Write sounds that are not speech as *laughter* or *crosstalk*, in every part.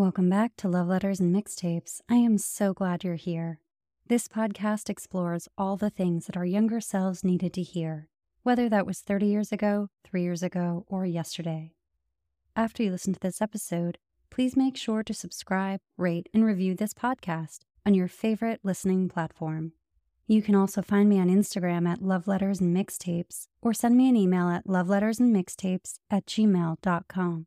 Welcome back to Love Letters and Mixtapes. I am so glad you're here. This podcast explores all the things that our younger selves needed to hear, whether that was 30 years ago, three years ago, or yesterday. After you listen to this episode, please make sure to subscribe, rate, and review this podcast on your favorite listening platform. You can also find me on Instagram at Love Letters and Mixtapes or send me an email at lovelettersandmixtapes at gmail.com.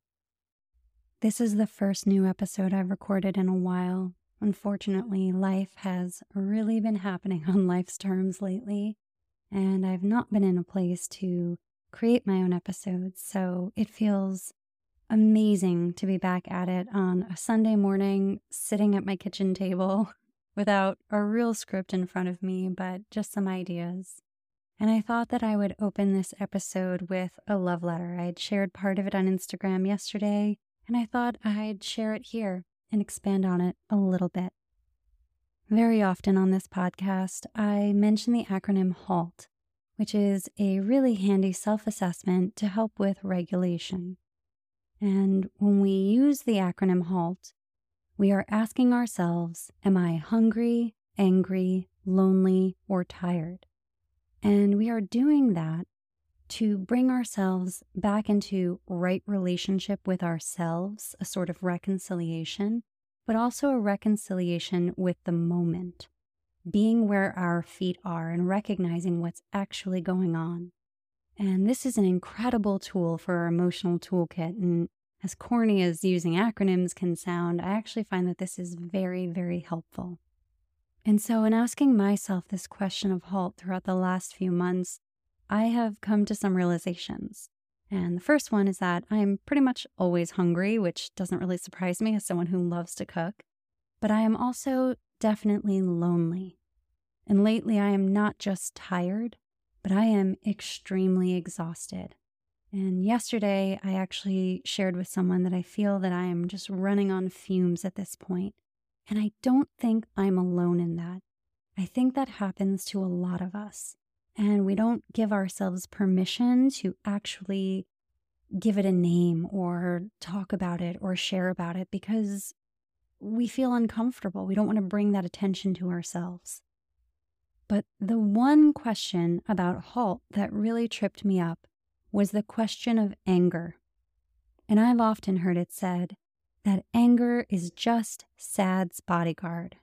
This is the first new episode I've recorded in a while. Unfortunately, life has really been happening *laughs* on life's terms lately, and I've not been in a place to create my own episodes, so it feels amazing to be back at it on a Sunday morning, sitting at my kitchen table *laughs* without a real script in front of me, but just some ideas. And I thought that I would open this episode with a love letter. I had shared part of it on Instagram yesterday, and I thought I'd share it here and expand on it a little bit. Very often on this podcast, I mention the acronym HALT, which is a really handy self assessment to help with regulation. And when we use the acronym HALT, we are asking ourselves, Am I hungry, angry, lonely, or tired? And we are doing that to bring ourselves back into right relationship with ourselves, a sort of reconciliation, but also a reconciliation with the moment, being where our feet are and recognizing what's actually going on. And this is an incredible tool for our emotional toolkit. And as corny as using acronyms can sound, I actually find that this is very, very helpful. And so, in asking myself this question of halt throughout the last few months, I have come to some realizations. And the first one is that I'm pretty much always hungry, which doesn't really surprise me as someone who loves to cook. But I am also definitely lonely. And lately, I am not just tired, but I am extremely exhausted. And yesterday, I actually shared with someone that I feel that I am just running on fumes at this point. And I don't think I'm alone in that. I think that happens to a lot of us. And we don't give ourselves permission to actually give it a name or talk about it or share about it because we feel uncomfortable. We don't want to bring that attention to ourselves. But the one question about halt that really tripped me up was the question of anger. And I've often heard it said that anger is just sad's bodyguard,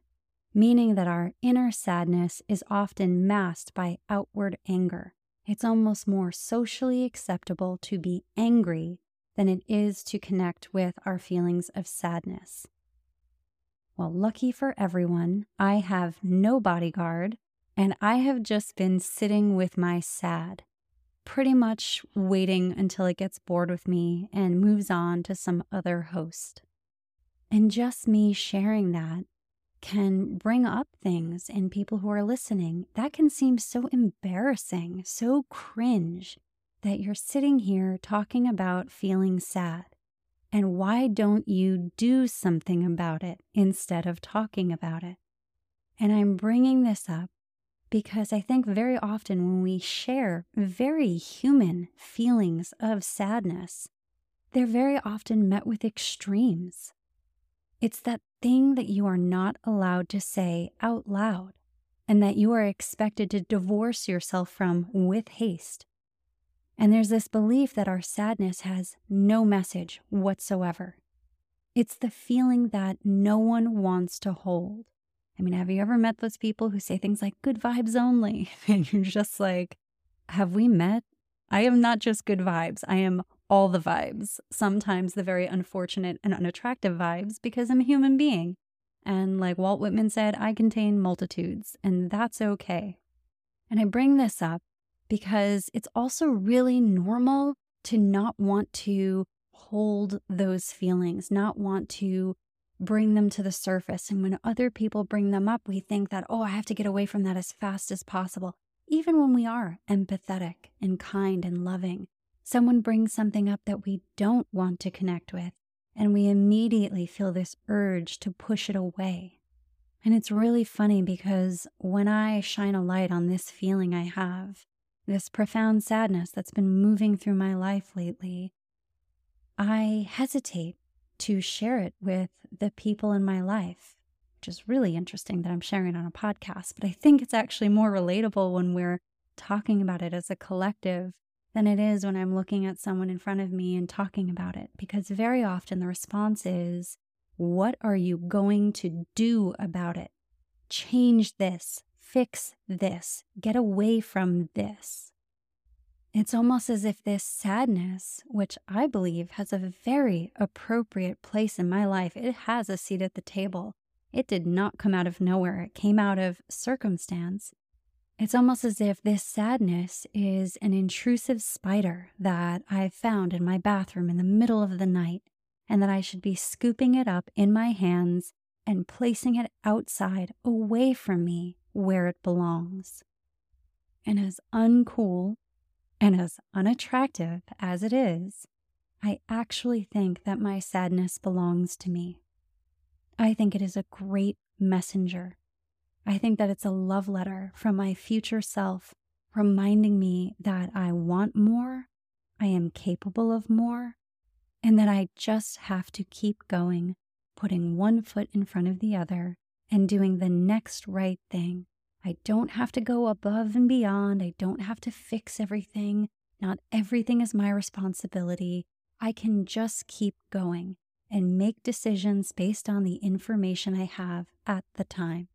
meaning that our inner sadness is often masked by outward anger. It's almost more socially acceptable to be angry than it is to connect with our feelings of sadness. Well, lucky for everyone, I have no bodyguard, and I have just been sitting with my sad pretty much waiting until it gets bored with me and moves on to some other host. And just me sharing that can bring up things in people who are listening that can seem so embarrassing, so cringe that you're sitting here talking about feeling sad. And why don't you do something about it instead of talking about it? And I'm bringing this up because I think very often when we share very human feelings of sadness, they're very often met with extremes. It's that thing that you are not allowed to say out loud and that you are expected to divorce yourself from with haste. And there's this belief that our sadness has no message whatsoever. It's the feeling that no one wants to hold. I mean, have you ever met those people who say things like good vibes only? *laughs* And you're just like, have we met? I am not just good vibes. I am all the vibes, sometimes the very unfortunate and unattractive vibes, because I'm a human being. And like Walt Whitman said, I contain multitudes, and that's okay. And I bring this up because it's also really normal to not want to hold those feelings, not want to bring them to the surface. And when other people bring them up, we think that, oh, I have to get away from that as fast as possible. Even when we are empathetic and kind and loving, someone brings something up that we don't want to connect with, and we immediately feel this urge to push it away. And it's really funny because when I shine a light on this feeling I have, this profound sadness that's been moving through my life lately, I hesitate to share it with the people in my life, which is really interesting that I'm sharing it on a podcast. But I think it's actually more relatable when we're talking about it as a collective than it is when I'm looking at someone in front of me and talking about it. Because very often the response is, What are you going to do about it? Change this, fix this, get away from this. It's almost as if this sadness, which I believe has a very appropriate place in my life, it has a seat at the table. It did not come out of nowhere, it came out of circumstance. It's almost as if this sadness is an intrusive spider that I've found in my bathroom in the middle of the night, and that I should be scooping it up in my hands and placing it outside away from me where it belongs. And as uncool and as unattractive as it is, I actually think that my sadness belongs to me. I think it is a great messenger. I think that it's a love letter from my future self, reminding me that I want more, I am capable of more, and that I just have to keep going, putting one foot in front of the other and doing the next right thing I don't have to go above and beyond. I don't have to fix everything. Not everything is my responsibility. I can just keep going and make decisions based on the information I have at the time.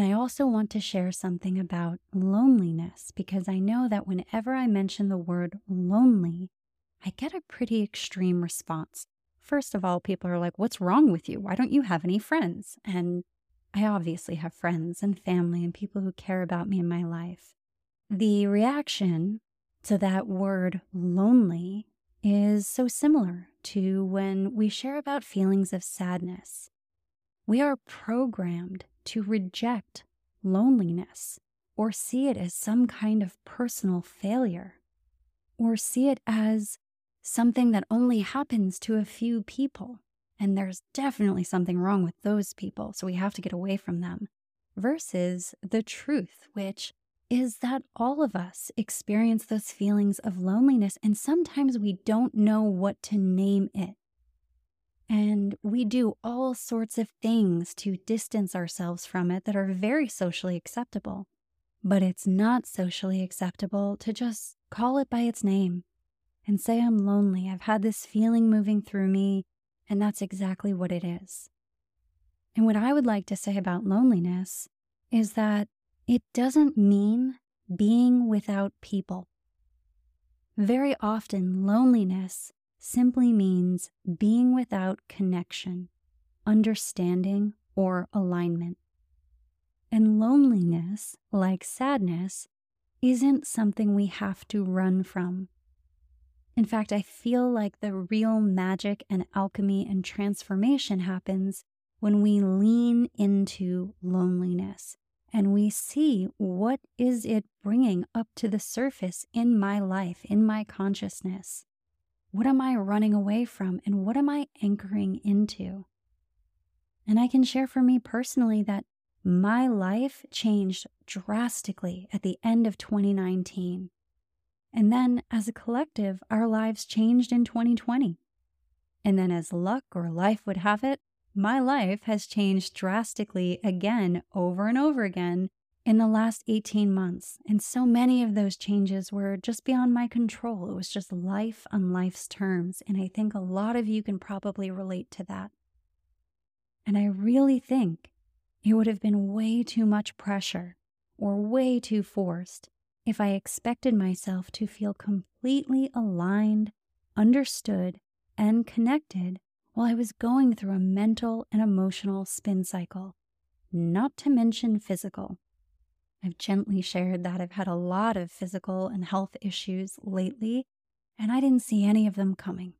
And I also want to share something about loneliness because I know that whenever I mention the word lonely, I get a pretty extreme response. First of all, people are like, What's wrong with you? Why don't you have any friends? And I obviously have friends and family and people who care about me in my life. The reaction to that word lonely is so similar to when we share about feelings of sadness. We are programmed to reject loneliness or see it as some kind of personal failure or see it as something that only happens to a few people. And there's definitely something wrong with those people, so we have to get away from them. Versus the truth, which is that all of us experience those feelings of loneliness, and sometimes we don't know what to name it. And we do all sorts of things to distance ourselves from it that are very socially acceptable. But it's not socially acceptable to just call it by its name and say, I'm lonely. I've had this feeling moving through me. And that's exactly what it is. And what I would like to say about loneliness is that it doesn't mean being without people. Very often, loneliness simply means being without connection, understanding, or alignment. And loneliness, like sadness, isn't something we have to run from. In fact, I feel like the real magic and alchemy and transformation happens when we lean into loneliness and we see what is it bringing up to the surface in my life, in my consciousness. What am I running away from and what am I anchoring into? And I can share for me personally that my life changed drastically at the end of 2019. And then, as a collective, our lives changed in 2020. And then, as luck or life would have it, my life has changed drastically again, over and over again, in the last 18 months. And so many of those changes were just beyond my control. It was just life on life's terms. And I think a lot of you can probably relate to that. And I really think it would have been way too much pressure or way too forced if I expected myself to feel completely aligned, understood, and connected while I was going through a mental and emotional spin cycle, not to mention physical. I've gently shared that I've had a lot of physical and health issues lately, and I didn't see any of them coming.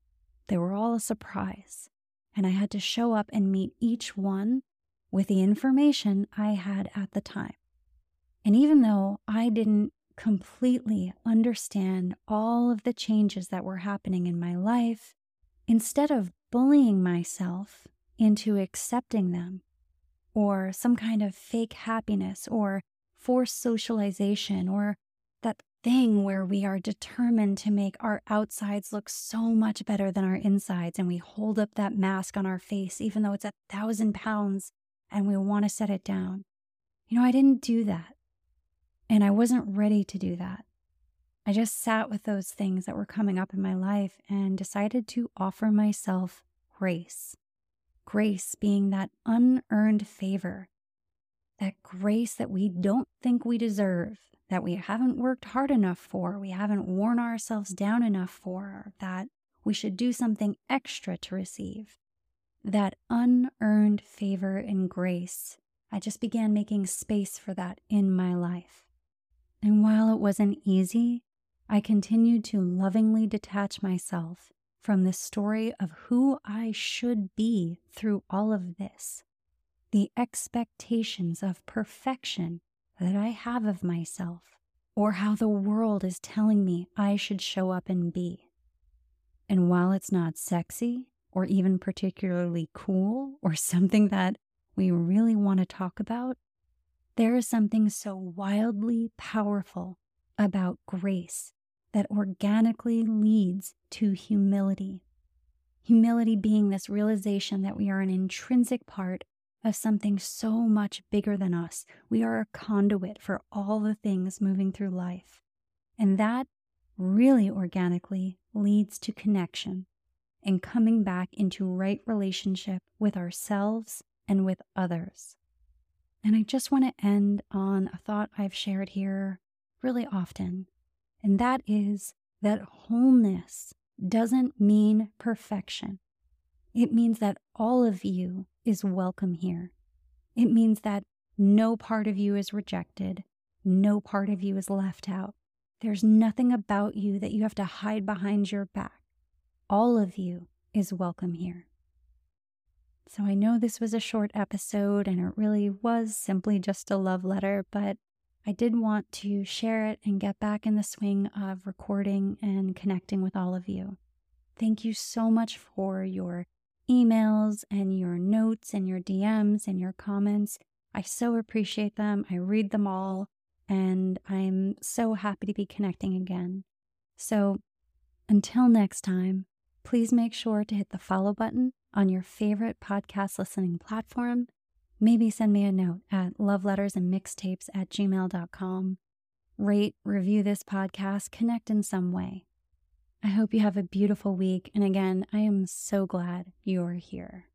They were all a surprise. and I had to show up and meet each one with the information I had at the time. And even though I didn't completely understand all of the changes that were happening in my life, instead of bullying myself into accepting them or some kind of fake happiness or forced socialization or that thing where we are determined to make our outsides look so much better than our insides and we hold up that mask on our face even though it's a thousand pounds and we want to set it down. You know, I didn't do that. And I wasn't ready to do that. I just sat with those things that were coming up in my life and decided to offer myself grace. Grace being that unearned favor, that grace that we don't think we deserve, that we haven't worked hard enough for, we haven't worn ourselves down enough for, that we should do something extra to receive. That unearned favor and grace, I just began making space for that in my life. And while it wasn't easy, I continued to lovingly detach myself from the story of who I should be through all of this, the expectations of perfection that I have of myself, or how the world is telling me I should show up and be. And while it's not sexy or even particularly cool or *laughs* something that we really want to talk about, there is something so wildly powerful about grace that organically leads to humility. Humility being this realization that we are an intrinsic part of something so much bigger than us. We are a conduit for all the things moving through life. And that really organically leads to connection and coming back into right relationship with ourselves and with others. And I just want to end on a thought I've shared here really often, and that is that wholeness doesn't mean perfection. It means that all of you is welcome here. It means that no part of you is rejected, no part of you is left out. There's nothing about you that you have to hide behind your back. All of you is welcome here. So I know this was a short episode and it really was simply just a love letter, but I did want to share it and get back in the swing of recording and connecting with all of you. Thank you so much for your emails and your notes and your DMs and your comments. I so appreciate them. I read them all, and I'm so happy to be connecting again. So until next time, please make sure to hit the follow button on your favorite podcast listening platform. Maybe send me a note at lovelettersandmixtapes at gmail.com. Rate, review this podcast, connect in some way. I hope you have a beautiful week. And again, I am so glad you're here.